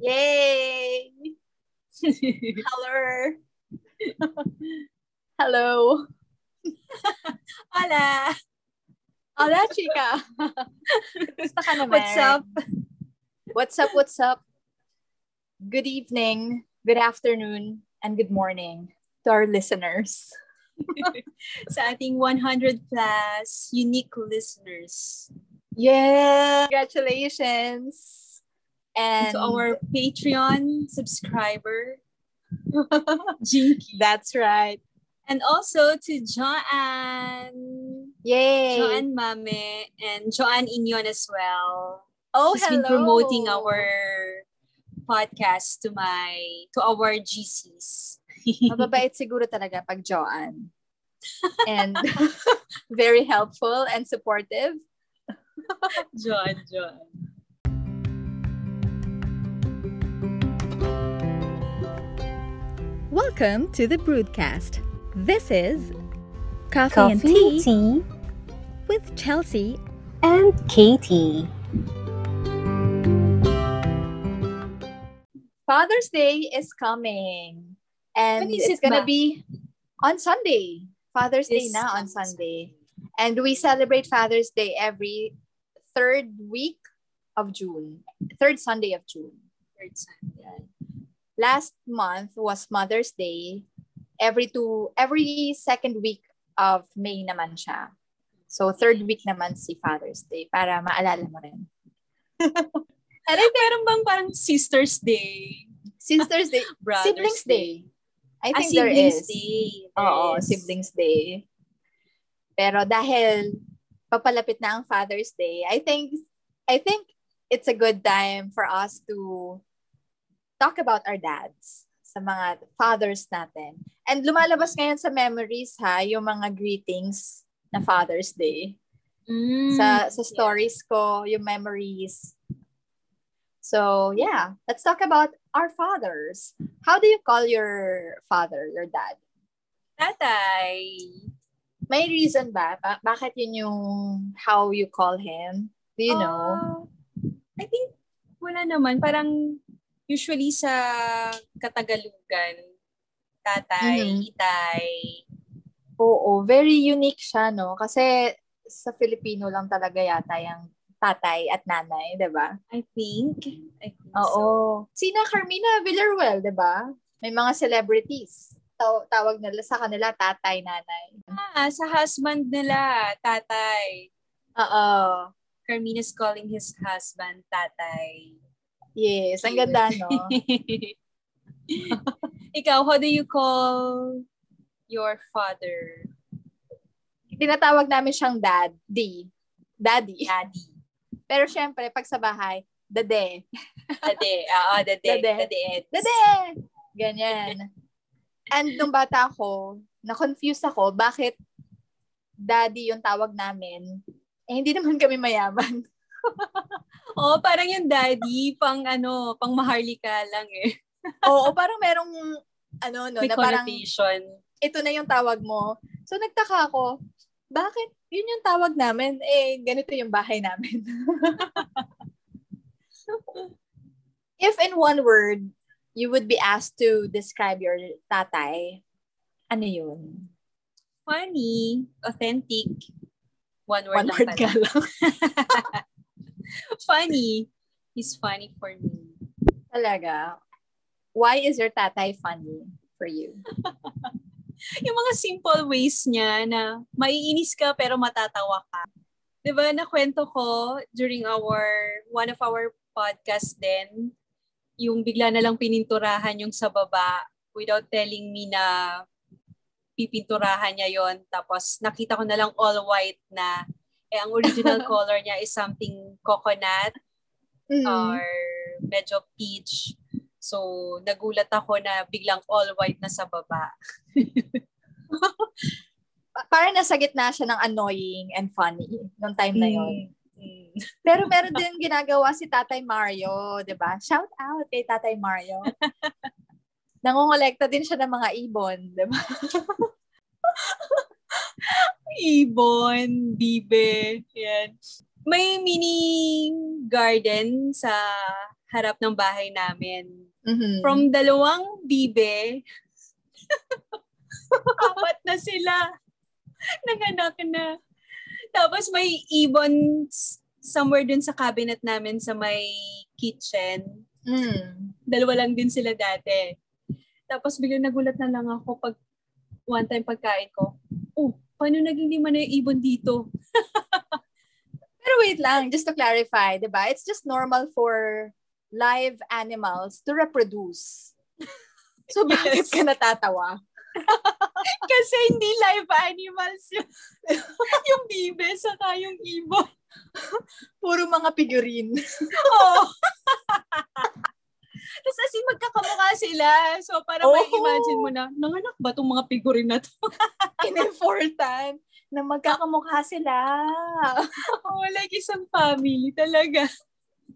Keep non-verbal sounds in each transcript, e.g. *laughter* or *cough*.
Yay! *laughs* *laughs* Hello. Hello. *laughs* Hola! Hola, chica. Gusto ka naman? What's up? What's up, what's up? Good evening, good afternoon, and good morning to our listeners. Sa ating 100 plus unique listeners. Yeah! Congratulations! And to our Patreon subscriber, *laughs* Jinky. That's right. And also to Joanne. Yay! Joanne Mame and Joanne Inyon as well. Oh, She's hello. been promoting our podcast to my to our GCs. *laughs* Mababait siguro talaga pag Joanne. And *laughs* very helpful and supportive. Joanne, Joanne. Welcome to the Broadcast. This is Coffee, Coffee and Tea tea with Chelsea. and Katie. Father's Day is coming. And When is it's it gonna ba? be on Sunday. Father's Day now on Sunday. And we celebrate Father's Day every third week of June. Third Sunday of June. Third Sunday. Last month was Mother's Day. Every two, every second week of May naman siya. So third week naman si Father's Day para maalala mo rin. *laughs* Then, meron bang parang Sister's Day? Sister's Day, *laughs* Brother's Siblings Day. I Ah, think there Siblings is. Day. There Oo, is. Siblings Day. Pero dahil papalapit na ang Father's Day, I think I think it's a good time for us to talk about our dads sa mga fathers natin. And lumalabas ngayon sa memories ha, yung mga greetings na Father's Day. Mm, Sa sa stories ko, yung memories. So, yeah, let's talk about our fathers. How do you call your father, your dad? Tatay. May reason ba? ba- bakit yun yung how you call him? Do you know? Ah, I think wala naman. Parang usually sa Katagalugan, tatay, Mhm. itay. Oo, very unique siya, no? Kasi sa Filipino lang talaga yata yung tatay at nanay, di ba? I think. I think so. Oo. Sina Carmina Villaruel, di ba? May mga celebrities. Taw- tawag nila sa kanila tatay, nanay. Ah, sa husband nila, tatay. Oo. Carmina's calling his husband tatay. Yes, ang ganda, no? *laughs* Ikaw, how do you call your father? Tinatawag namin siyang dad, D. Daddy. Daddy. Pero syempre, pag sa bahay, dade. Dade. Oo, dade. Dade. Dade. Dade! Ganyan. And nung bata ako, na-confuse ako, bakit daddy yung tawag namin? Eh, hindi naman kami mayaman. *laughs* Oo, parang yung daddy, pang ano, pang maharlika lang eh. *laughs* Oo, parang merong, ano, no, May na parang, ito na yung tawag mo. So, nagtaka ako, bakit yun yung tawag namin? Eh, ganito yung bahay namin. *laughs* If in one word, you would be asked to describe your tatay, ano yun? Funny, authentic. One word One lang word pala. ka lang. *laughs* *laughs* funny. He's funny for me. Talaga. Why is your tatay funny for you? *laughs* Yung mga simple ways niya na maiinis ka pero matatawa ka. 'Di ba nakwento ko during our one of our podcast din, yung bigla na lang pininturahan yung sa baba without telling me na pipinturahan niya yon tapos nakita ko na lang all white na eh ang original *laughs* color niya is something coconut Mm. or medyo peach. So, nagulat ako na biglang all white na sa baba. Pa- *laughs* Parang nasa gitna siya ng annoying and funny nung time na yon. Mm. Pero meron din ginagawa si Tatay Mario, 'di ba? Shout out kay Tatay Mario. *laughs* Nangongolekta din siya ng mga ibon, 'di ba? Ibon, bibe, yan. May mini garden sa harap ng bahay namin. Mhm. From dalawang bibe, *laughs* apat na sila. Nanganak na. Tapos may ibon somewhere dun sa cabinet namin sa may kitchen. Mm. Dalawa lang din sila dati. Tapos biglang nagulat na lang ako pag one time pagkain ko. Oh, paano naging lima na yung ibon dito? *laughs* Pero wait lang, just to clarify, di ba? It's just normal for live animals to reproduce. *laughs* So, bakit Yes. ka natatawa? *laughs* Kasi hindi live animals yung, yung bibe saka yung ibon. Puro mga figurine. Oo. Tapos as in, magkakamukha sila. So, para Oh. may imagine mo na, nanganak ba itong mga figurine na to? *laughs* In-important na magkakamukha sila. Oo, like isang family talaga.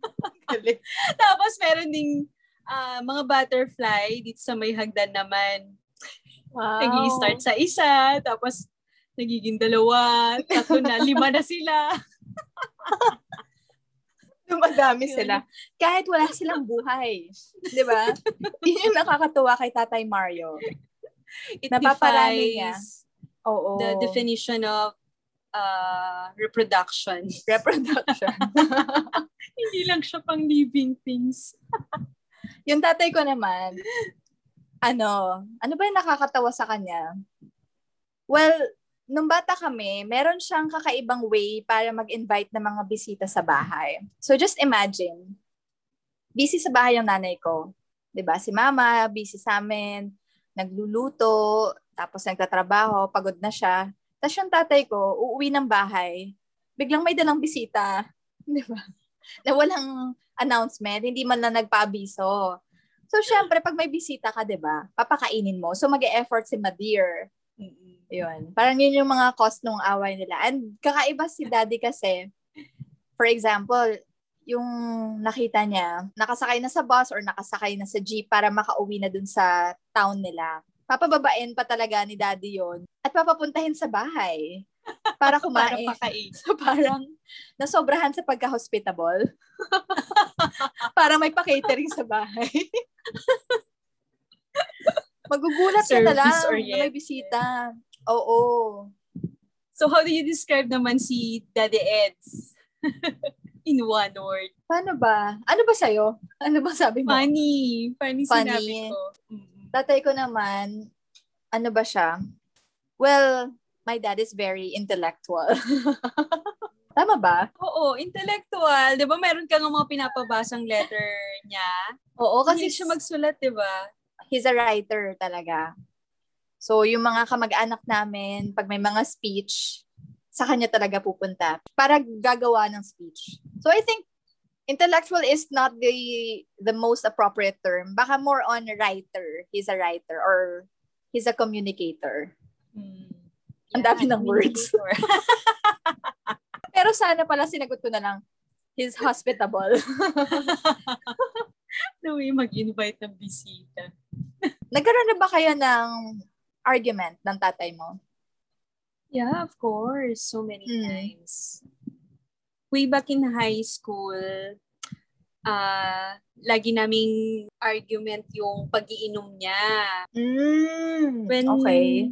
*laughs* Tapos meron ding ah, mga butterfly dito sa may hagdan naman. Wow. Nag-i-start sa isa, tapos nagiging dalawa, tatlo na, lima na sila. *laughs* Dumadami sila. Kahit wala silang buhay. Di ba? *laughs* Yun yung nakakatuwa kay Tatay Mario. It Napaparami niya. Oo. the definition of uh, reproduction. *laughs* Reproduction. *laughs* Hindi lang siya pang living things. yung tatay ko naman, ano, ano ba yung nakakatawa sa kanya? Well, nung bata kami, meron siyang kakaibang way para mag-invite ng mga bisita sa bahay. So just imagine, busy sa bahay yung nanay ko. 'Di ba Si mama, busy sa amin, nagluluto, tapos nagtatrabaho, pagod na siya. Tapos yung tatay ko, uuwi ng bahay, biglang may dalang bisita. *laughs* 'Di ba Na walang announcement, hindi man lang nagpaabiso. So, syempre, pag may bisita ka, di ba, papakainin mo. So, mag effort si Madir. Yun. Parang yun yung mga cost ng away nila. And kakaiba si daddy kasi, for example, yung nakita niya, nakasakay na sa bus or nakasakay na sa jeep para makauwi na dun sa town nila. Papababain pa talaga ni daddy yon at papapuntahin sa bahay para *laughs* Para kumain. pakain. So *laughs* parang nasobrahan sa pagka-hospitable. *laughs* parang may pa-catering sa bahay. Magugulat ka na lang na may bisita. Oo. So how do you describe naman si Daddy Eds? *laughs* In one word. Paano ba? Ano ba sa'yo? Ano ba sabi mo? Funny. Funny, Funny. sinabi ko. Tatay ko naman, ano ba siya? Well, my dad is very intellectual. *laughs* Tama ba? Oo, intellectual. Di ba meron ka nga mga pinapabasang letter niya? Oo, Kasi kasi siya magsulat, di ba? he's a writer talaga. So, yung mga kamag-anak namin, pag may mga speech, sa kanya talaga pupunta para gagawa ng speech. So, I think intellectual is not the the most appropriate term. Baka more on writer. He's a writer or he's a communicator. Mm. Ang dami ng words. *laughs* Pero sana pala sinagot ko na lang, he's hospitable. *laughs* Way mag-invite ng bisita. Nagkaroon na ba kayo ng argument ng tatay mo? Yeah, of course. So many Mm. times. Way back in high school, ah lagi naming argument yung pagiinom niya. Mm, When, okay.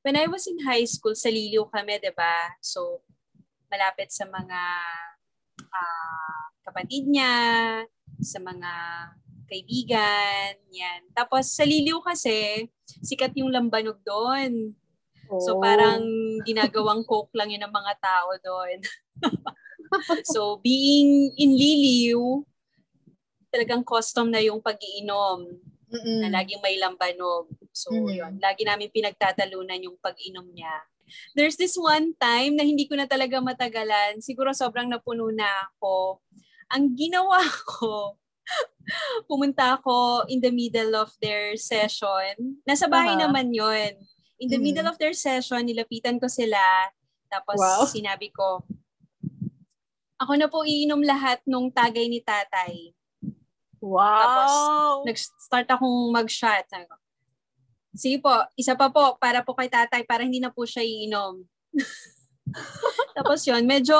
When I was in high school, sa Liliw kami, di ba? So, malapit sa mga ah, kapatid niya, sa mga kaibigan, yan. Tapos sa Liliw kasi, sikat yung lambanog doon. So Oh. parang ginagawang *laughs* coke lang yun ng mga tao doon. *laughs* so being in Liliw, talagang custom na yung pagiinom Mm-mm. na laging may lambanog. So Mhm. yun, lagi namin pinagtatalunan yung pag-inom niya. There's this one time na hindi ko na talaga matagalan. Siguro sobrang napuno na ako. Ang ginawa *laughs* ko, *laughs* pumunta ako in the middle of their session. Nasa bahay Aha. naman yon. In the Mhm. middle of their session, nilapitan ko sila. Tapos Wow. sinabi ko, ako na po iinom lahat nung tagay ni tatay Wow. nag-start akong mag-shot. Sige po, isa pa po para po kay tatay para hindi na po siya iinom. *laughs* Tapos yon medyo,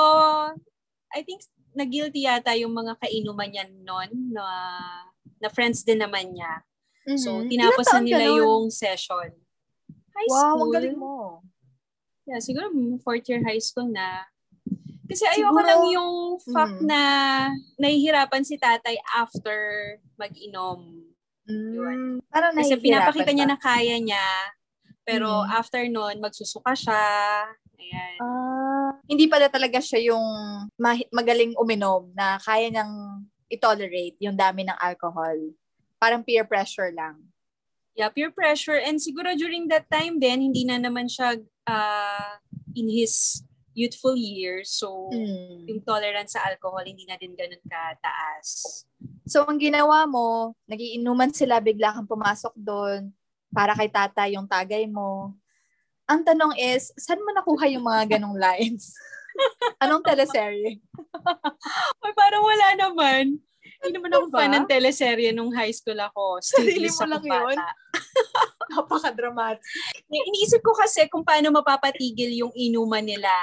I think nag-guilty yata yung mga kainuman niya noon na, na friends din naman niya. So, Mhm. tinapos na nila yung session. High Wow, school. ang galing mo. Yeah, siguro fourth year high school na. Kasi ayoko Siguro- lang yung fact Mm. na nahihirapan si tatay after mag-inom. Mm, parang Kasi pinapakita niya ka. na kaya niya. Pero Mm. after nun, magsusuka siya. Ayan. Ah, hindi pala talaga siya yung ma- magaling uminom na kaya niyang i-tolerate yung dami ng alcohol. Parang peer pressure lang. Yeah, peer pressure. And siguro during that time din, hindi na naman siya ah, in his youthful years. So, Mm. yung tolerance sa alcohol, hindi na din ganun kataas. So, ang ginawa mo, nagiinuman sila, bigla kang pumasok doon para kay tata yung tagay mo. Ang tanong is, saan mo nakuha yung mga ganong lines? *laughs* Anong teleserye? *laughs* Ay, parang wala naman. Hindi naman ako Diba? fan ng teleserye nung high school ako. Sarili mo lang yun? bata. *laughs* Napaka-dramatic. Ni- Iniisip ko kasi kung paano mapapatigil yung inuman nila.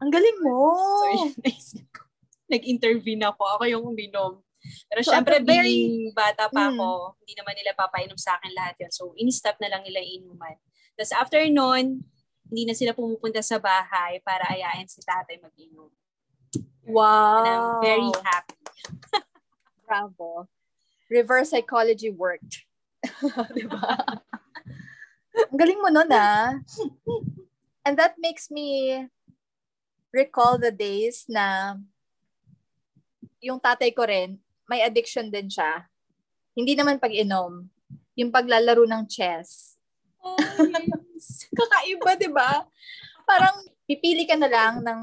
Ang galing mo! So, naisip ko. Nag-intervene ako. Ako yung uminom. Pero So, syempre, very- being bata pa Mm. ako, hindi naman nila papainom sa akin lahat yun. So, in-stop na lang nila inuman. Tapos after nun, hindi na sila pumupunta sa bahay para ayain si tatay mag-inom. Wow! And I'm very happy. *laughs* Bravo. Reverse psychology worked. *laughs* diba? Ang galing mo nun, ah. And that makes me recall the days na yung tatay ko rin, may addiction din siya. Hindi naman pag-inom. Yung paglalaro ng chess. Oh, yes. Kakaiba, di ba? Parang pipili ka na lang ng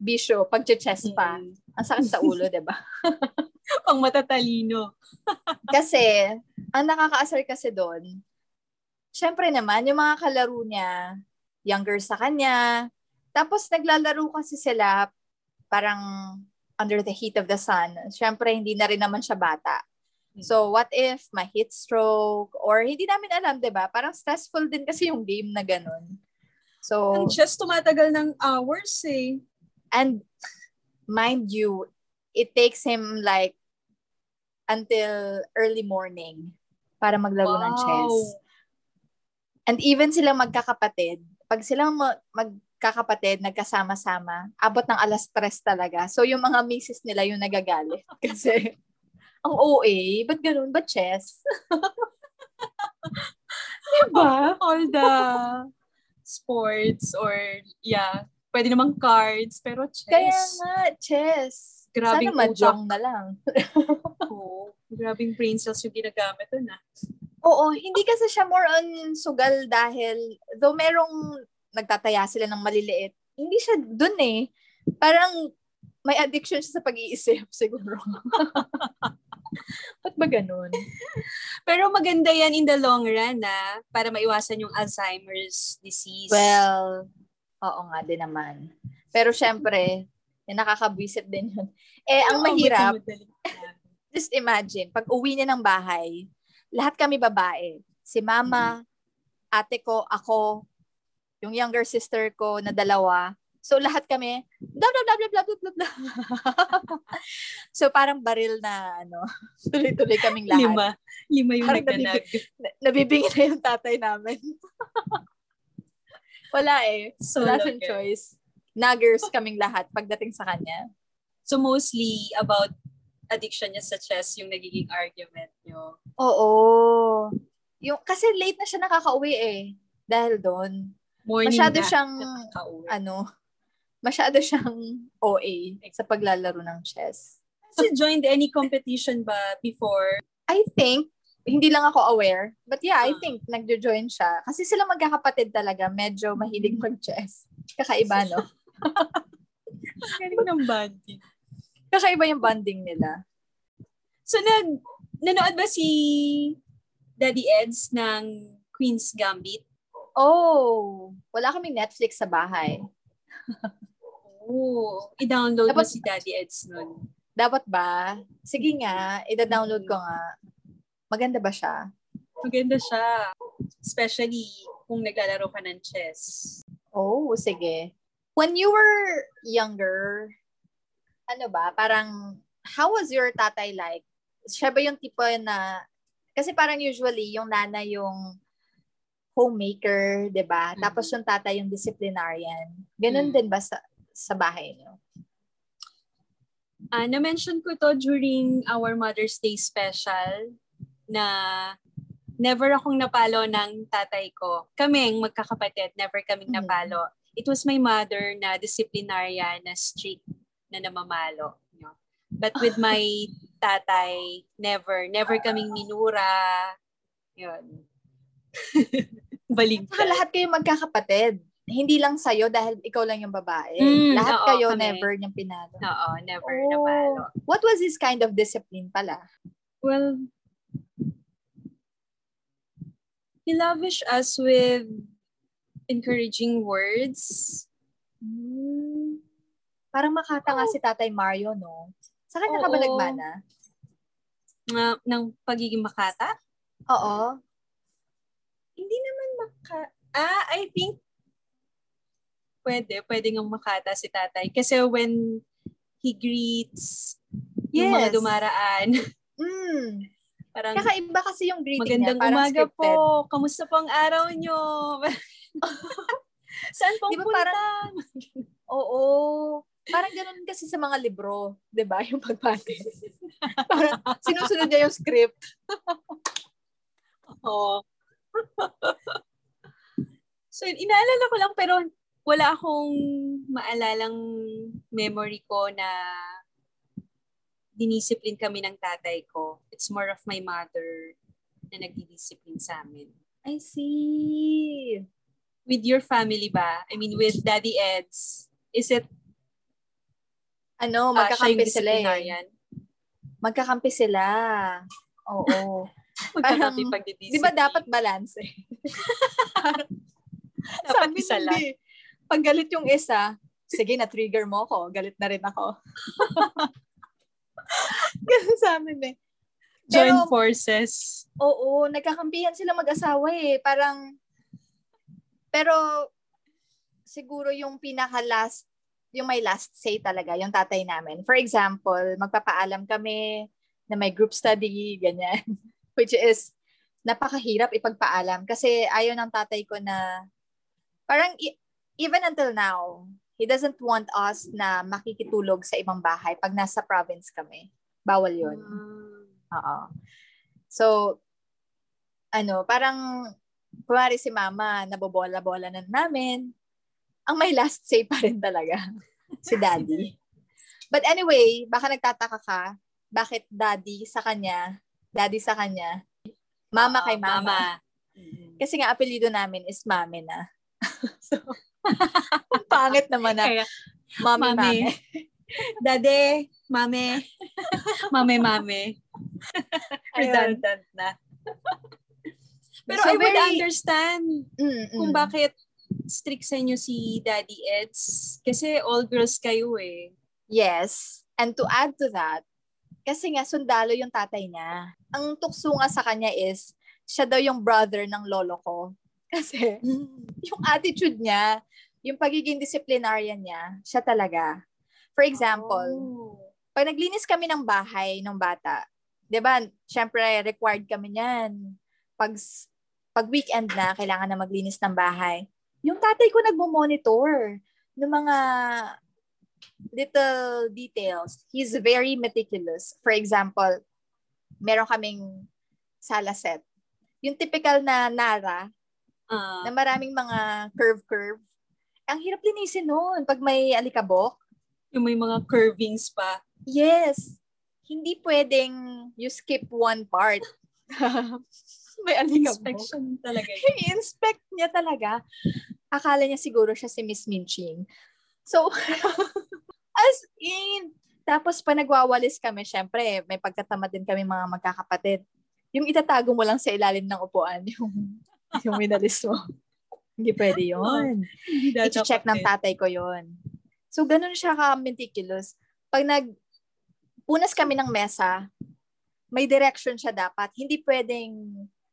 bisyo pag chess pa. Mm. Ang sakit sa ulo, di ba? *laughs* Pang matatalino. *laughs* Kasi, ang nakakaasar kasi doon, syempre naman, yung mga kalaro niya, younger sa kanya, tapos naglalaro kasi sila parang under the heat of the sun. Syempre, hindi na rin naman siya bata. So, what if ma-heat stroke? Or hindi namin alam, di ba? Parang stressful din kasi yung game na ganun. So, Ang just tumatagal ng hours eh. And mind you, it takes him like until early morning para maglaro ng chess. And even silang magkakapatid, pag silang ma- magkakapatid, nagkasama-sama, abot ng alas tres talaga. So yung mga misis nila yung nagagalit. *laughs* Kasi, ang OA, ba't ganun? Ba't chess? *laughs* diba? All the sports or yeah, pwede namang cards, pero chess. Kaya nga, chess. Grabing Sana mahjong na lang. *laughs* Oo. Grabing brain cells yung ginagamit doon ah. Oo, hindi kasi siya more on sugal dahil though merong nagtataya sila ng maliliit, hindi siya dun eh. Parang may addiction siya sa pag-iisip *laughs* siguro. *laughs* Ba't ba ganun? *laughs* Pero maganda yan in the long run na para maiwasan yung Alzheimer's disease. Well, oo nga din naman. Pero syempre, eh, nakakabwisit din yun. Eh, ang Oo, mahirap, *laughs* just imagine, pag uwi niya ng bahay, lahat kami babae. Si mama, ate ko, ako, yung younger sister ko na dalawa. So lahat kami, blah, blah, blah, blah, blah, blah, blah. *laughs* so parang baril na ano, *laughs* tuloy-tuloy kaming lahat. Lima. Lima yung parang naganag. Nabib- nabibingi na yung tatay namin. *laughs* Wala eh. So, Wala okay. choice. Nuggers kaming lahat pagdating sa kanya. So mostly about addiction niya sa chess yung nagiging argument niyo. Oo. Yung, kasi late na siya nakakauwi eh. Dahil doon. Morning Masyado na. siyang, ano, masyado siyang OA sa paglalaro ng chess. Has he joined any competition ba before? I think, hindi lang ako aware, but yeah, I Ah. think nagjo-join siya. Kasi sila magkakapatid talaga, medyo mahilig mag-chess. Kakaiba, no? *laughs* Galing ng banding. Kakaiba yung bonding nila. So, nag, nanood ba si Daddy Eds ng Queen's Gambit? Oh, wala kaming Netflix sa bahay. *laughs* Oo. I-download mo Dapat- si Daddy Eds nun. Dapat ba? Sige nga, ida-download ko nga. Maganda ba siya? Maganda siya. Especially kung naglalaro ka ng chess. Oh, sige. When you were younger, ano ba, parang, how was your tatay like? Siya ba yung tipo na, kasi parang usually, yung nana yung homemaker, 'di ba? Mm. Tapos yung tatay yung disciplinarian. Ganun Mm. din ba sa sa bahay niyo? Ah, na-mention ko to during our Mother's Day special na never akong napalo ng tatay ko. Kaming magkakapatid, never kaming Mhm. napalo. It was my mother na disciplinarian, na strict, na namamalo. you know. But with *laughs* my tatay, never. Never kaming minura. Yun. Saka Baligtad. lahat kayo magkakapatid. Hindi lang sa'yo dahil ikaw lang yung babae. Mm, lahat oo, kayo kami. never niyang pinalo. Oo, never Oh. napalo. What was his kind of discipline pala? Well, he lavished us with encouraging words. Hmm. Parang makata nga si Tatay Mario, no? Sa kanya ka ba nagmana? Na, ng pagiging makata. Oo. Hindi naman maka... Ah, I think pwede. Pwede nga makata si tatay. Kasi when he greets yung mga Yes. dumaraan, *laughs* Mm. parang Kakaiba kasi yung greeting magandang niya. Parang umaga scripted. po. Kamusta po ang araw nyo? *laughs* Saan pong Di ba punta? parang- *laughs* Oo. Parang ganun kasi sa mga libro. 'di ba Yung pagbati. parang sinusunod niya yung script. Oo. so, inaalala ko lang pero wala akong maalalang memory ko na dinisipline kami ng tatay ko. It's more of my mother na nagdidiscipline sa amin. I see. With your family ba? I mean, with Daddy Eds, is it Ano, uh, yung magkakampi sila eh. Magkakampi sila. Oo. *laughs* Magkakampi pagdidiscipline. Di ba dapat balance eh? *laughs* Dapat Sabi isa lang. hindi. Pag galit yung isa, sige, na-trigger mo ako. Galit na rin ako. *laughs* Ganun sa amin eh. Join Pero- forces. Oo, nagkakampihan sila mag-asawa eh. Parang, pero siguro yung pinaka-last, yung may last say talaga, yung tatay namin. For example, magpapaalam kami na may group study, ganyan. *laughs* Which is, napakahirap ipagpaalam kasi ayaw ng tatay ko na, parang even until now, he doesn't want us na makikitulog sa ibang bahay pag nasa province kami. Bawal yun. Oo. So, ano, parang, kumari si mama, nabobola-bola na namin. Ang may last say pa rin talaga, *laughs* si daddy. But anyway, baka nagtataka ka, bakit daddy sa kanya, daddy sa kanya, mama kay mama. Mama. Kasi nga, apelido namin is mami na. *laughs* so, pangit naman na, Kaya, mami, mami. Mami. Dade, mame. mame, mame. Redundant na. Pero So, I would very- understand Mm, kung bakit strict sa inyo si Daddy Eds. Kasi all girls kayo eh. Yes. And to add to that, kasi nga sundalo yung tatay niya. Ang tukso nga sa kanya is, siya daw yung brother ng lolo ko. Kasi yung attitude niya, yung pagiging disciplinarian niya, siya talaga. For example, Oh. pag naglinis kami ng bahay ng bata, 'di ba? Syempre required kami niyan. Pag pag weekend na kailangan na maglinis ng bahay. Yung tatay ko nagmo-monitor ng mga little details. He's very meticulous. For example, meron kaming sala set. Yung typical na Nara, Ah, na maraming mga curve-curve. Ang hirap linisin noon pag may alikabok. yung may mga curvings pa. Yes. Hindi pwedeng you skip one part. *laughs* may alikabok. Inspection talaga. yun. *laughs* I-inspect niya talaga. Akala niya siguro siya si Miss Minching. So, *laughs* as in, tapos pa nagwawalis kami, syempre, may pagkatamad din kami mga magkakapatid. Yung itatago mo lang sa ilalim ng upuan, yung, *laughs* yung minalis mo. Hindi pwede yun. Hindi dapat I-check ng eh. tatay ko yon. So, ganun siya ka-meticulous. Pag nag, punas kami ng mesa, may direction siya dapat. Hindi pwedeng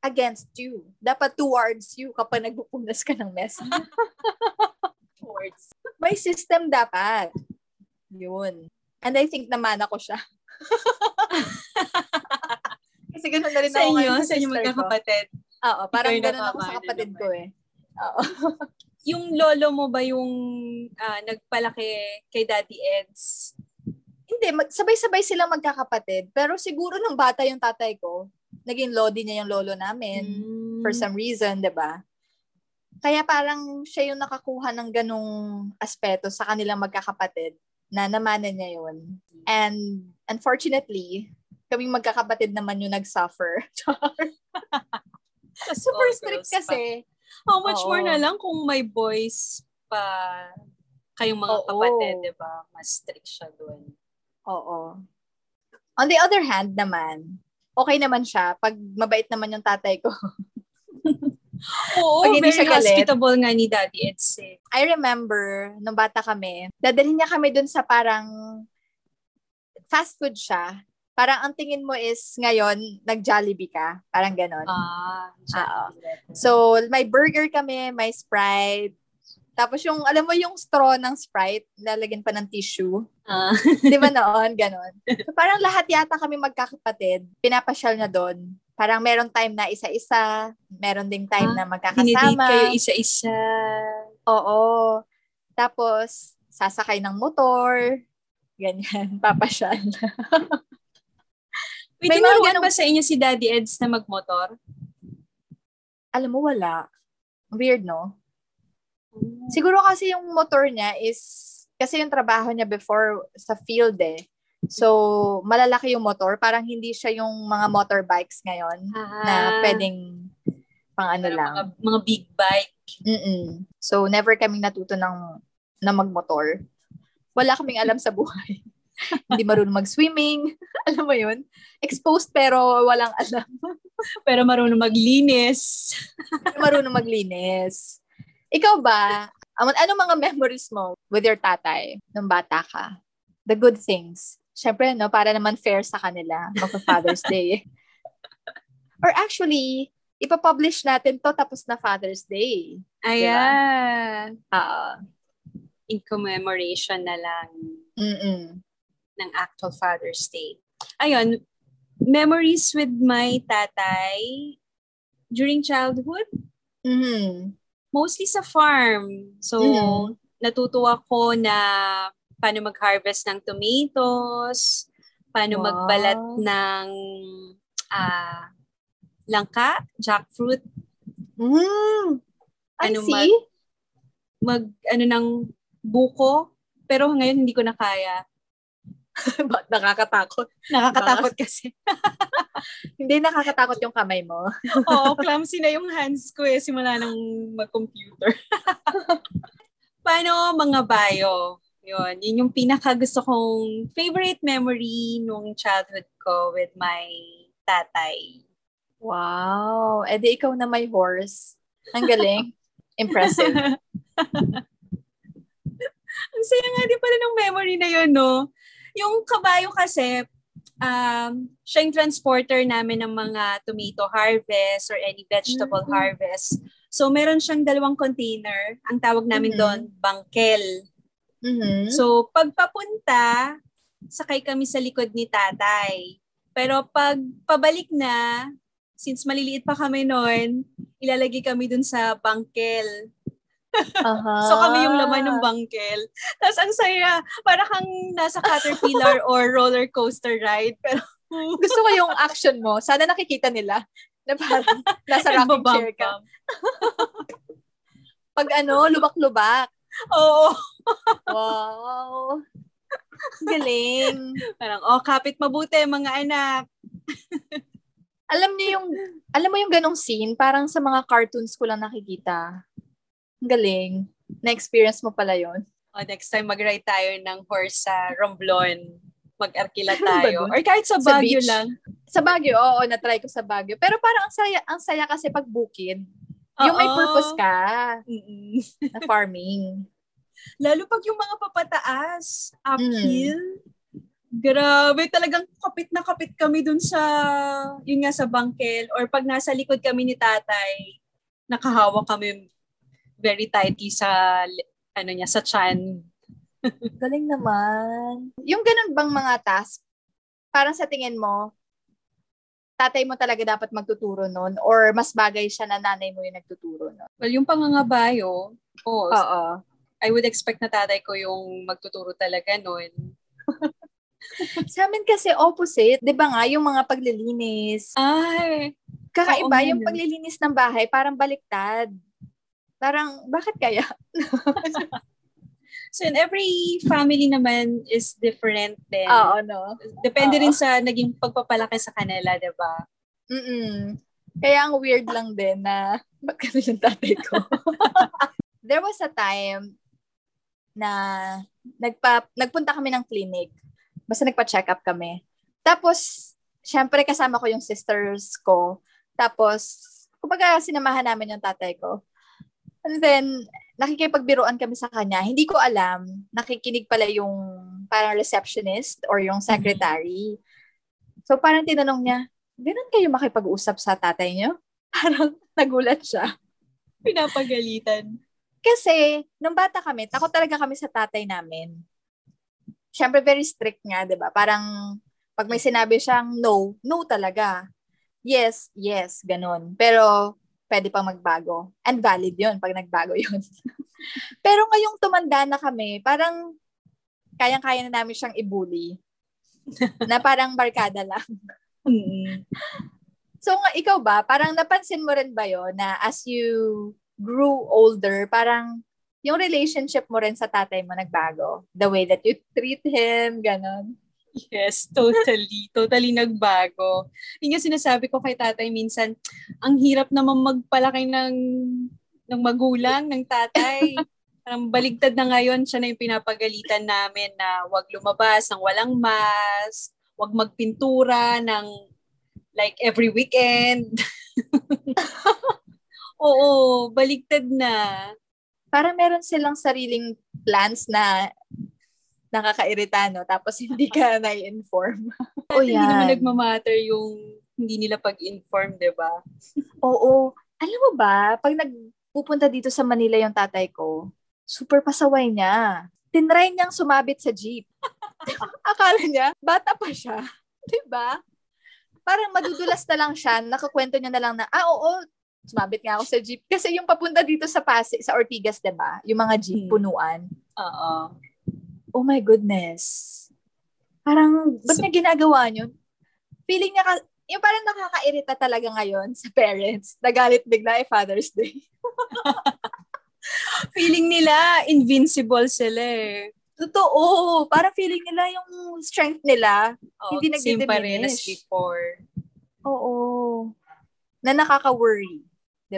against you. Dapat towards you kapag nagpupunas ka ng mesa. *laughs* Words. may system dapat. Yun. And I think naman ako siya. *laughs* Kasi ganun na rin Sa ako inyo, ngayon sa inyo sister ko. magkakapatid. Oo, parang yung ganun ako sa kapatid ko eh. Oo. *laughs* Yung lolo mo ba yung ah, nagpalaki kay Daddy Eds? Hindi, mag- sabay-sabay silang magkakapatid. Pero siguro nung bata yung tatay ko, naging lodi niya yung lolo namin. Mm. For some reason, 'di ba? Kaya parang siya yung nakakuha ng ganong aspeto sa kanilang magkakapatid na namana niya yun. And unfortunately, kaming magkakapatid naman yung nag-suffer. *laughs* *laughs* Super all strict girls pa. kasi. How much Oo. more na lang kung may boys pa kayong mga Oo. kapatid, di ba? Mas strict siya doon. Oo. On the other hand naman, okay naman siya pag mabait naman yung tatay ko. *laughs* Oo, Pag hindi very siya galit. hospitable nga ni Daddy Eds eh. I remember, nung bata kami, dadalhin niya kami dun sa parang fast food siya. Parang ang tingin mo is ngayon, nag-Jollibee ka. Parang ganon. Ah, Oo. So, may burger kami, may Sprite. Tapos yung, alam mo yung straw ng Sprite, lalagyan pa ng tissue. ah. Di ba *laughs* noon? Ganon. So, parang lahat yata kami magkakapatid. Pinapasyal na doon. Parang meron time na isa-isa. Meron ding time Ah, na magkakasama. kayo isa-isa. Oo. Tapos, sasakay ng motor. Ganyan. *laughs* Papasyal. *laughs* Wait, May tinuruan ganong- ba sa inyo si Daddy Eds na magmotor? Alam mo, wala. Weird, no? Siguro kasi yung motor niya is, kasi yung trabaho niya before sa field eh. So, malalaki yung motor. Parang hindi siya yung mga motorbikes ngayon na Ah, pwedeng pang ano lang. Mga, mga big bike. Mm-mm. So, never kaming natuto ng, na magmotor. Wala kaming alam sa buhay. *laughs* hindi marunong mag-swimming. *laughs* alam mo yun? Exposed pero walang alam. *laughs* Pero marunong maglinis. Hindi marunong maglinis. Ikaw ba, ano, ano mga memories mo with your tatay nung bata ka? The good things. Siyempre, no, para naman fair sa kanila. Magpa-Father's *laughs* Day. Or actually, ipapublish natin to tapos na Father's Day. Ayan. Ah, In commemoration na lang mm ng actual Father's Day. Ayun, memories with my tatay during childhood, Mhm. mostly sa farm. So, Mhm. natutuwa ko na paano mag-harvest ng tomatoes, paano Wow. magbalat ng ah langka, jackfruit, Mm. I Ano see. mag ano ng buko, pero ngayon hindi ko na kaya. *laughs* Nakakatakot? Nakakatakot kasi. *laughs* Hindi nakakatakot yung kamay mo. *laughs* Oo, clumsy na yung hands ko eh, simula nang mag-computer. Paano mga bio? Yun, yun yung pinaka gusto kong favorite memory nung childhood ko with my tatay. Wow. Eh di ikaw na may horse. Ang galing. Impressive. Ang saya nga din pala ng memory na yun, no? Yung kabayo kasi, um, siya yung transporter namin ng mga tomato harvest or any vegetable Mhm. harvest. So, meron siyang dalawang container. Ang tawag namin Mhm. doon, bangkel. Mhm. So, pagpapunta, sakay kami sa likod ni tatay. Pero pag pabalik na, since maliliit pa kami noon, ilalagay kami dun sa bangkel. Aha. So kami yung laman ng bangkel. Tapos ang saya, para kang nasa caterpillar *laughs* or roller coaster ride. Pero *laughs* Gusto ko yung action mo. Sana nakikita nila. Na parang nasa rocking chair ka. *laughs* Pag ano, lubak-lubak. Oo. Wow. Galing. Parang, oh, kapit mabuti mga anak. Alam niyo yung, alam mo yung ganong scene, parang sa mga cartoons ko lang nakikita. Ang Galing. Na-experience mo pala yon. O, next time mag-ride tayo ng horse sa Romblon. Mag-arkila Ano tayo. Or kahit sa Sa Baguio beach? lang. Sa Baguio, oo, na-try ko sa Baguio. Pero parang ang saya, ang saya kasi pag bukid. Yung may purpose ka Mm-mm. *laughs* na farming. Lalo pag yung mga papataas, Mm. uphill. Grabe, talagang kapit na kapit kami dun sa, yun nga sa bangkel. Or pag nasa likod kami ni tatay, nakahawak kami very tightly sa, ano niya, sa chan. *laughs* Galing naman. Yung ganun bang mga task, parang sa tingin mo, tatay mo talaga dapat magtuturo nun or mas bagay siya na nanay mo yung nagtuturo nun? Well, yung pangangabayo, oh, Oo. I would expect na tatay ko yung magtuturo talaga nun. *laughs* Sa amin kasi opposite. Di ba nga, yung mga paglilinis. Ay, Kakaiba, Oo, yung paglilinis ng bahay, parang baliktad. Parang, bakit kaya? *laughs* so in every family naman is different din. Oo, no? Depende Oo. rin sa naging pagpapalaki sa kanila, di ba? Mm-mm. Kaya ang weird lang din na, *laughs* ba't ganun yung tatay ko? *laughs* There was a time na nagpa, nagpunta kami ng clinic. Basta nagpa-check up kami. Tapos, syempre kasama ko yung sisters ko. Tapos, kumbaga sinamahan namin yung tatay ko. And then, nakikipagbiruan kami sa kanya. Hindi ko alam, nakikinig pala yung parang receptionist or yung secretary. So, parang tinanong niya, ganun kayo makipag-usap sa tatay niyo? *laughs* Parang nagulat siya. Pinapagalitan. Kasi, nung bata kami, takot talaga kami sa tatay namin. Siyempre, very strict nga, di ba? Parang, pag may sinabi siyang no, no talaga. Yes, yes, ganun. Pero, pwede pang magbago. And valid yun pag nagbago *laughs* yun. Pero ngayong tumanda na kami, parang kayang-kaya na namin siyang ibully. na parang barkada lang. Mm. So, nga, ikaw ba, parang napansin mo rin ba yon na as you grew older, parang yung relationship mo rin sa tatay mo nagbago? The way that you treat him, ganon. Yes, totally. *laughs* totally nagbago. Yung nga sinasabi ko kay tatay minsan, ang hirap naman magpalaki ng, ng magulang, ng tatay. *laughs* Parang baligtad na ngayon, siya na yung pinapagalitan namin na wag lumabas ng walang mask, wag magpintura ng like every weekend. *laughs* Oo, baligtad na. Parang meron silang sariling plans na nakakairita, no? Tapos hindi ka *laughs* na-inform. oh, Hindi naman yan. nagmamatter yung hindi nila pag-inform, di ba? *laughs* Oo. Alam mo ba, pag nagpupunta dito sa Manila yung tatay ko, super pasaway niya. Tinry niyang sumabit sa jeep. *laughs* Akala niya, bata pa siya. 'Di ba? Parang madudulas na lang siya, nakakwento niya na lang na, ah, oo, sumabit nga ako sa jeep. Kasi yung papunta dito sa Pasig, sa Ortigas, 'di ba? Yung mga jeep, Hmm. punuan. Oo. Oh my goodness. Parang, ba't So- niya ginagawa yun? Feeling niya, ka, yung parang nakakairita talaga ngayon sa parents. Nagalit bigla eh, Father's Day. *laughs* Feeling nila, invincible sila eh. Totoo. Parang feeling nila yung strength nila. Oh, Hindi same pa rin as nagdi-diminish. before. Oo. Na nakaka-worry.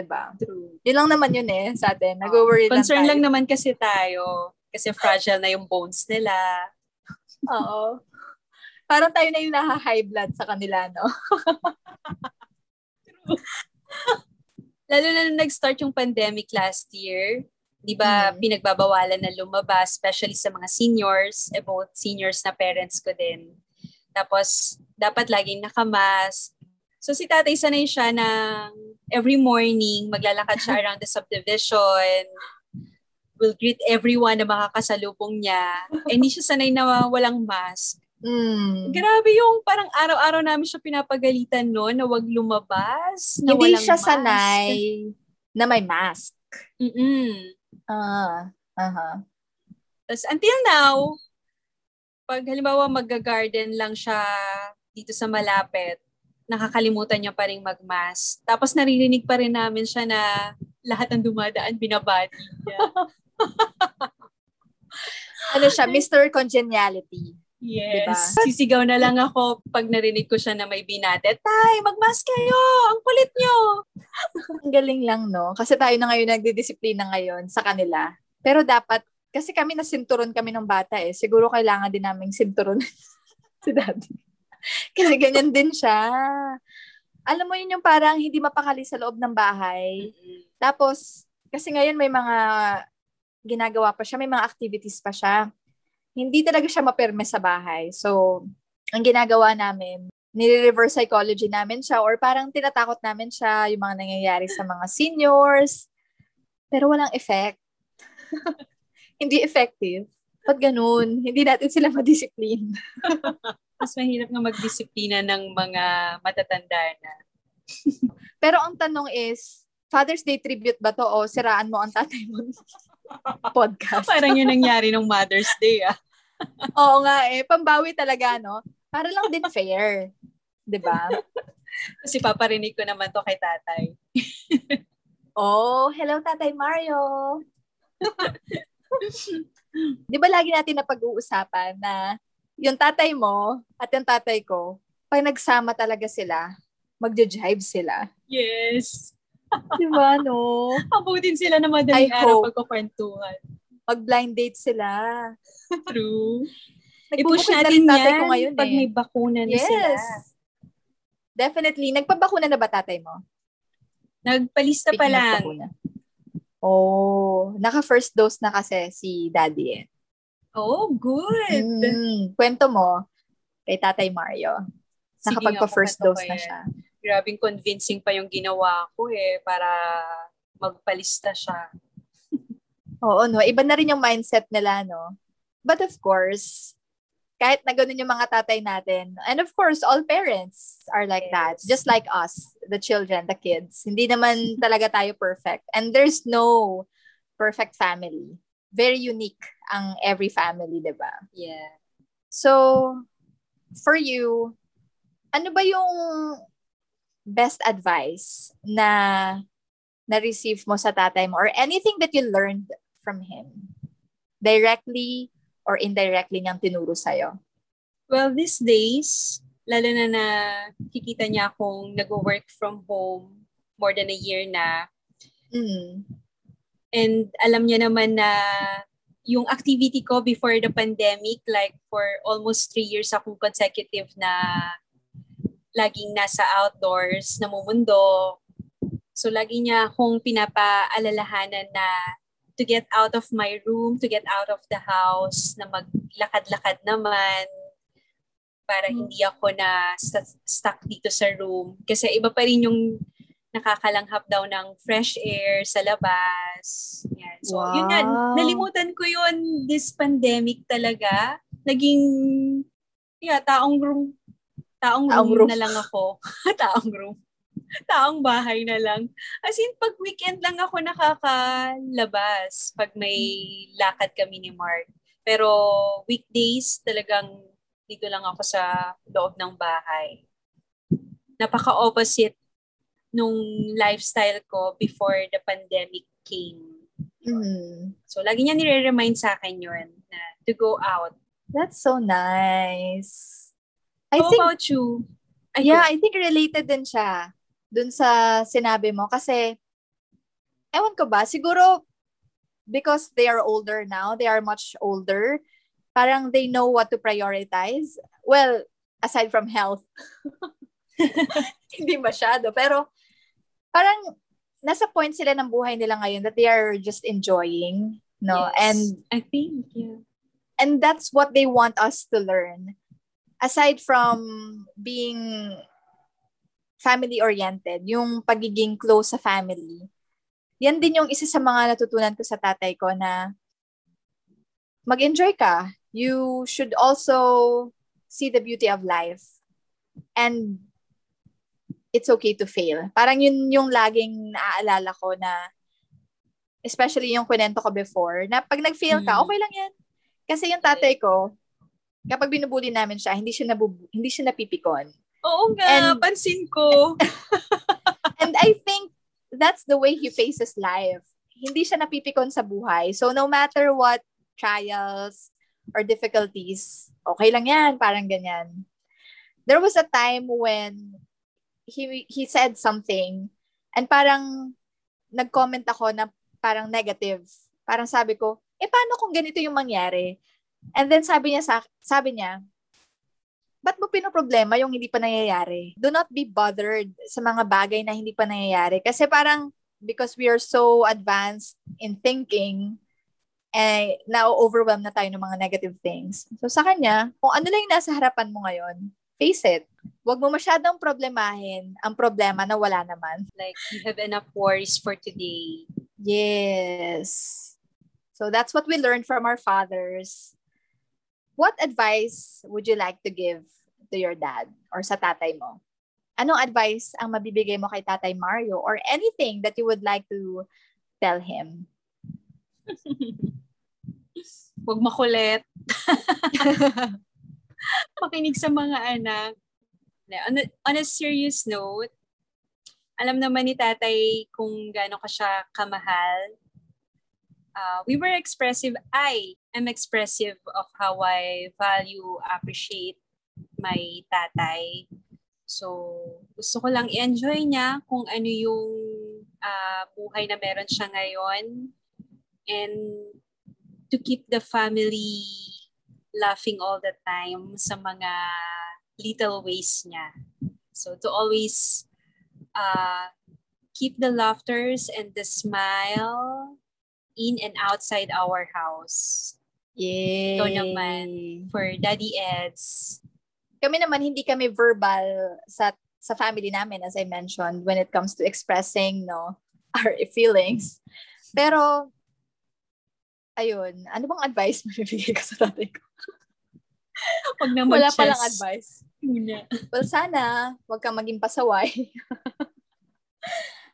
ba? True. Yun lang naman yun eh sa atin. Nag-worry Concern lang lang tayo. naman kasi tayo. Kasi fragile na yung bones nila. Oo. Parang tayo na yung naha-high blood sa kanila, no? *laughs* Lalo na nung nag-start yung pandemic last year, di ba, Mm. pinagbabawalan na lumabas, especially sa mga seniors, eh, both seniors na parents ko din. Tapos, dapat laging nakamask. So, si tatay sanay siya ng every morning, maglalakad siya *laughs* around the subdivision, will greet everyone na makakasalubong niya. Eh, hindi siya sanay na walang mask. Mm. Grabe yung parang araw-araw namin siya pinapagalitan no, na wag lumabas, na Hindi walang siya mask. sanay na may mask. Mm-mm. Ah. Aha. Tapos until now, pag halimbawa mag-garden lang siya dito sa malapit, nakakalimutan niya pa rin mag-mask. Tapos naririnig pa rin namin siya na lahat ng dumadaan binabati niya. *laughs* *laughs* Ano siya, Mr. Congeniality. Yes. Diba? Sisigaw na lang ako pag narinig ko siya na may binate. Tay, mag-mask kayo! Ang kulit niyo! *laughs* Ang galing lang, no? Kasi tayo na ngayon nagdidisiplina ngayon sa kanila. Pero dapat, kasi kami na sinturon kami ng bata eh. Siguro kailangan din naming sinturon *laughs* si daddy. kasi ganyan din siya. Alam mo yun yung parang hindi mapakali sa loob ng bahay. Tapos, kasi ngayon may mga ginagawa pa siya, may mga activities pa siya. Hindi talaga siya mapirme sa bahay. So, ang ginagawa namin, nire-reverse psychology namin siya or parang tinatakot namin siya yung mga nangyayari sa mga seniors. Pero walang effect. *laughs* Hindi effective. Ba't ganun? Hindi natin sila madisiplin. *laughs* Mas mahirap nga magdisiplina ng mga matatanda na. *laughs* Pero ang tanong is, Father's Day tribute ba to o siraan mo ang tatay mo podcast? *laughs* Parang yun nangyari nung Mother's Day ah. *laughs* Oo nga eh, pambawi talaga no. Para lang din fair. ba? Kasi paparinig ko naman to kay tatay. *laughs* Oh, hello Tatay Mario. 'Di ba lagi natin na pag-uusapan na yung tatay mo at yung tatay ko, pag nagsama talaga sila, magja-jive sila. Yes. *laughs* 'Di ba no? Abutin sila na madaling I araw hope. pagkukwentuhan. Mag-blind date sila. *laughs* True. I-push na natin tatay yan ko ngayon pag eh. may bakuna na sila. Yes. Definitely. Nagpabakuna na ba tatay mo? Nagpalista pa Speaking lang. Oh, naka-first dose na kasi si daddy eh. Oh, good. Mm, kwento mo kay Tatay Mario. Nakapagpa-first dose na yan. Grabing convincing pa yung ginawa ko eh para magpalista siya. *laughs* Oo, no? Iba na rin yung mindset nila, no? But of course, kahit na ganun yung mga tatay natin, and of course, all parents are like that. Yes. Just like us, the children, the kids. Hindi naman *laughs* talaga tayo perfect. And there's no perfect family. Very unique ang every family, di ba? Yeah. So, for you, ano ba yung best advice na na-receive mo sa tatay mo or anything that you learned from him? Directly or indirectly niyang tinuro sa'yo? Well, these days, lalo na na kikita niya akong nag-work from home more than a year na. Mm. And alam niya naman na yung activity ko before the pandemic, like for almost three years akong consecutive na laging nasa outdoors, namumundo. So lagi niya akong pinapaalalahanan na to get out of my room, to get out of the house, na maglakad-lakad naman para hindi ako na st- stuck dito sa room. Kasi iba pa rin yung nakakalanghap daw ng fresh air sa labas. Yan. So, yun nga, Wow. nalimutan ko yun this pandemic talaga. Naging, yeah, taong room. Taong, Taong room, room. na lang ako. *laughs* taong room. Taong bahay na lang. As in, pag weekend lang ako nakakalabas. Pag may lakad kami ni Mark. Pero weekdays, talagang dito lang ako sa loob ng bahay. Napaka-opposite nung lifestyle ko before the pandemic came. Mm. So, lagi niya nire-remind sa akin yun na to go out. That's so nice. I How think, about you? Ay, yeah, go. I think related din siya dun sa sinabi mo. Kasi, ewan ko ba, siguro because they are older now, they are much older, parang they know what to prioritize. Well, aside from health. *laughs* Hindi masyado. Pero, parang nasa point sila ng buhay nila ngayon that they are just enjoying. No? Yes. And I think, yeah. and that's what they want us to learn aside from being family oriented yung pagiging close sa family yan din yung isa sa mga natutunan ko sa tatay ko na mag-enjoy ka. You should also see the beauty of life. And it's okay to fail. Parang yun yung laging naaalala ko na especially yung kwento ko before na pag nag-fail ka Mm. okay lang yan. Kasi yung tatay ko, kapag binubuli namin siya, hindi siya nabubu- hindi siya napipikon. Oo nga, And- pansin ko. *laughs* And I think that's the way he faces life. Hindi siya napipikon sa buhay. So no matter what trials or difficulties, okay lang yan, parang ganyan. There was a time when he he said something and parang nag-comment ako na parang negative. Parang sabi ko, eh paano kung ganito yung mangyari? And then sabi niya sa sabi niya, ba't mo pinoproblema yung hindi pa nangyayari? Do not be bothered sa mga bagay na hindi pa nangyayari. Kasi parang, because we are so advanced in thinking, eh, na-overwhelm na tayo ng mga negative things. So sa kanya, kung ano lang yung nasa harapan mo ngayon, face it. Huwag mo masyadong problemahin ang problema na wala naman. Like, you have enough worries for today. Yes. So that's what we learned from our fathers. What advice would you like to give to your dad or sa tatay mo? Anong advice ang mabibigay mo kay Tatay Mario or anything that you would like to tell him? *laughs* Huwag makulit. *laughs* Makinig sa mga anak. On a, on a serious note, alam naman ni tatay kung gaano ka siya kamahal. Uh, we were expressive. I am expressive of how I value, appreciate my tatay. So, gusto ko lang i-enjoy niya kung ano yung uh, buhay na meron siya ngayon. And to keep the family laughing all the time sa mga little ways niya. So, to always uh, keep the laughters and the smile in and outside our house. Yay! Ito naman for Daddy Eds kami naman hindi kami verbal sa sa family namin as I mentioned when it comes to expressing no *laughs* our feelings. Pero ayun, ano bang advice mo *laughs* bibigay ko sa tatay ko? *laughs* Wag na Wala pa lang advice. Muna. Well, sana wag kang maging pasaway.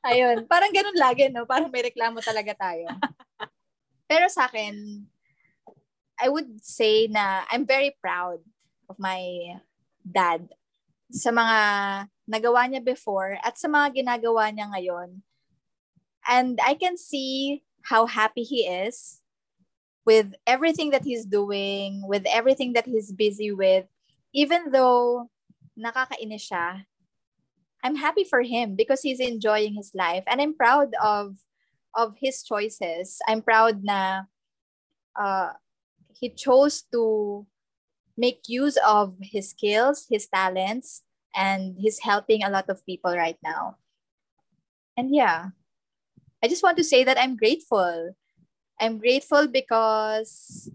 ayun, parang ganun lagi, no? Parang may reklamo talaga tayo. Pero sa akin, I would say na I'm very proud of my dad sa mga nagawa niya before at sa mga ginagawa niya ngayon. And I can see how happy he is with everything that he's doing, with everything that he's busy with. Even though nakakainis siya, I'm happy for him because he's enjoying his life and I'm proud of of his choices. I'm proud na uh, he chose to make use of his skills, his talents, and he's helping a lot of people right now. And yeah, I just want to say that I'm grateful. I'm grateful because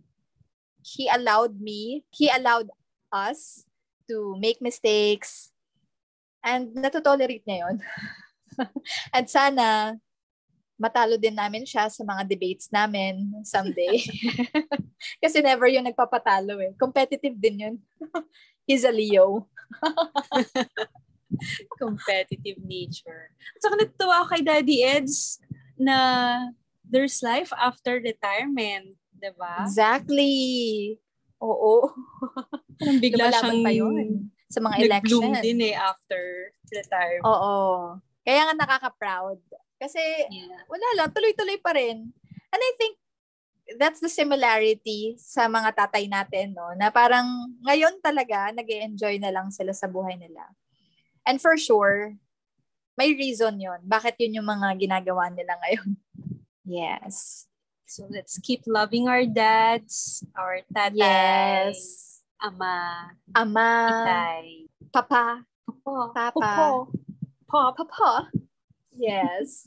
he allowed me, he allowed us to make mistakes and natotolerate niya yun. *laughs* and sana matalo din namin siya sa mga debates namin someday. *laughs* Kasi never yung nagpapatalo eh. Competitive din yun. *laughs* He's a Leo. *laughs* Competitive nature. At saka natutuwa ako kay Daddy Eds na there's life after retirement. Diba? Exactly. Oo. Parang bigla siyang pa yun sa mga election. Nag-bloom din eh after retirement. Oo. Kaya nga nakaka-proud kasi yeah. wala lang, tuloy-tuloy pa rin. And I think that's the similarity sa mga tatay natin, no? Na parang ngayon talaga nag enjoy na lang sila sa buhay nila. And for sure, may reason yon Bakit yun yung mga ginagawa nila ngayon. *laughs* Yes. So let's keep loving our dads, our tatay, yes. ama, ama, itay, papa, papa, papa, papa, papa. Yes.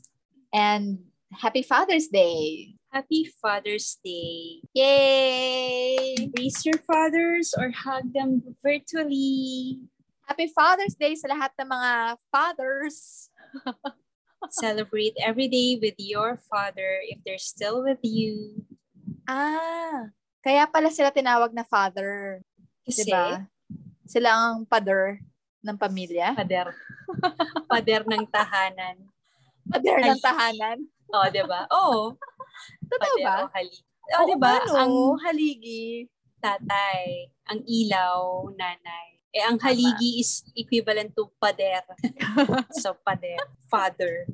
And happy Father's Day. Happy Father's Day. Yay! Embrace your fathers or hug them virtually. Happy Father's Day sa lahat ng mga fathers. *laughs* Celebrate every day with your father if they're still with you. Ah, kaya pala sila tinawag na father. Kasi, diba? Sila ang father ng pamilya. Pader. Pader ng tahanan. Pader ng tahanan. Oo, oh, di ba? Oo. Totoo ba? O haligi. Oo, oh, di ba? Ang haligi. Tatay. Ang ilaw, nanay. Eh, ang haligi is equivalent to pader. *laughs* so, pader. Father.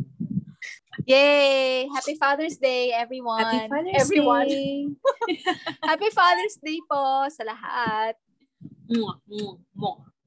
Yay! Happy Father's Day, everyone. Happy Father's everyone. Day. *laughs* Happy Father's Day po sa lahat. Mwah, mwah, mwah.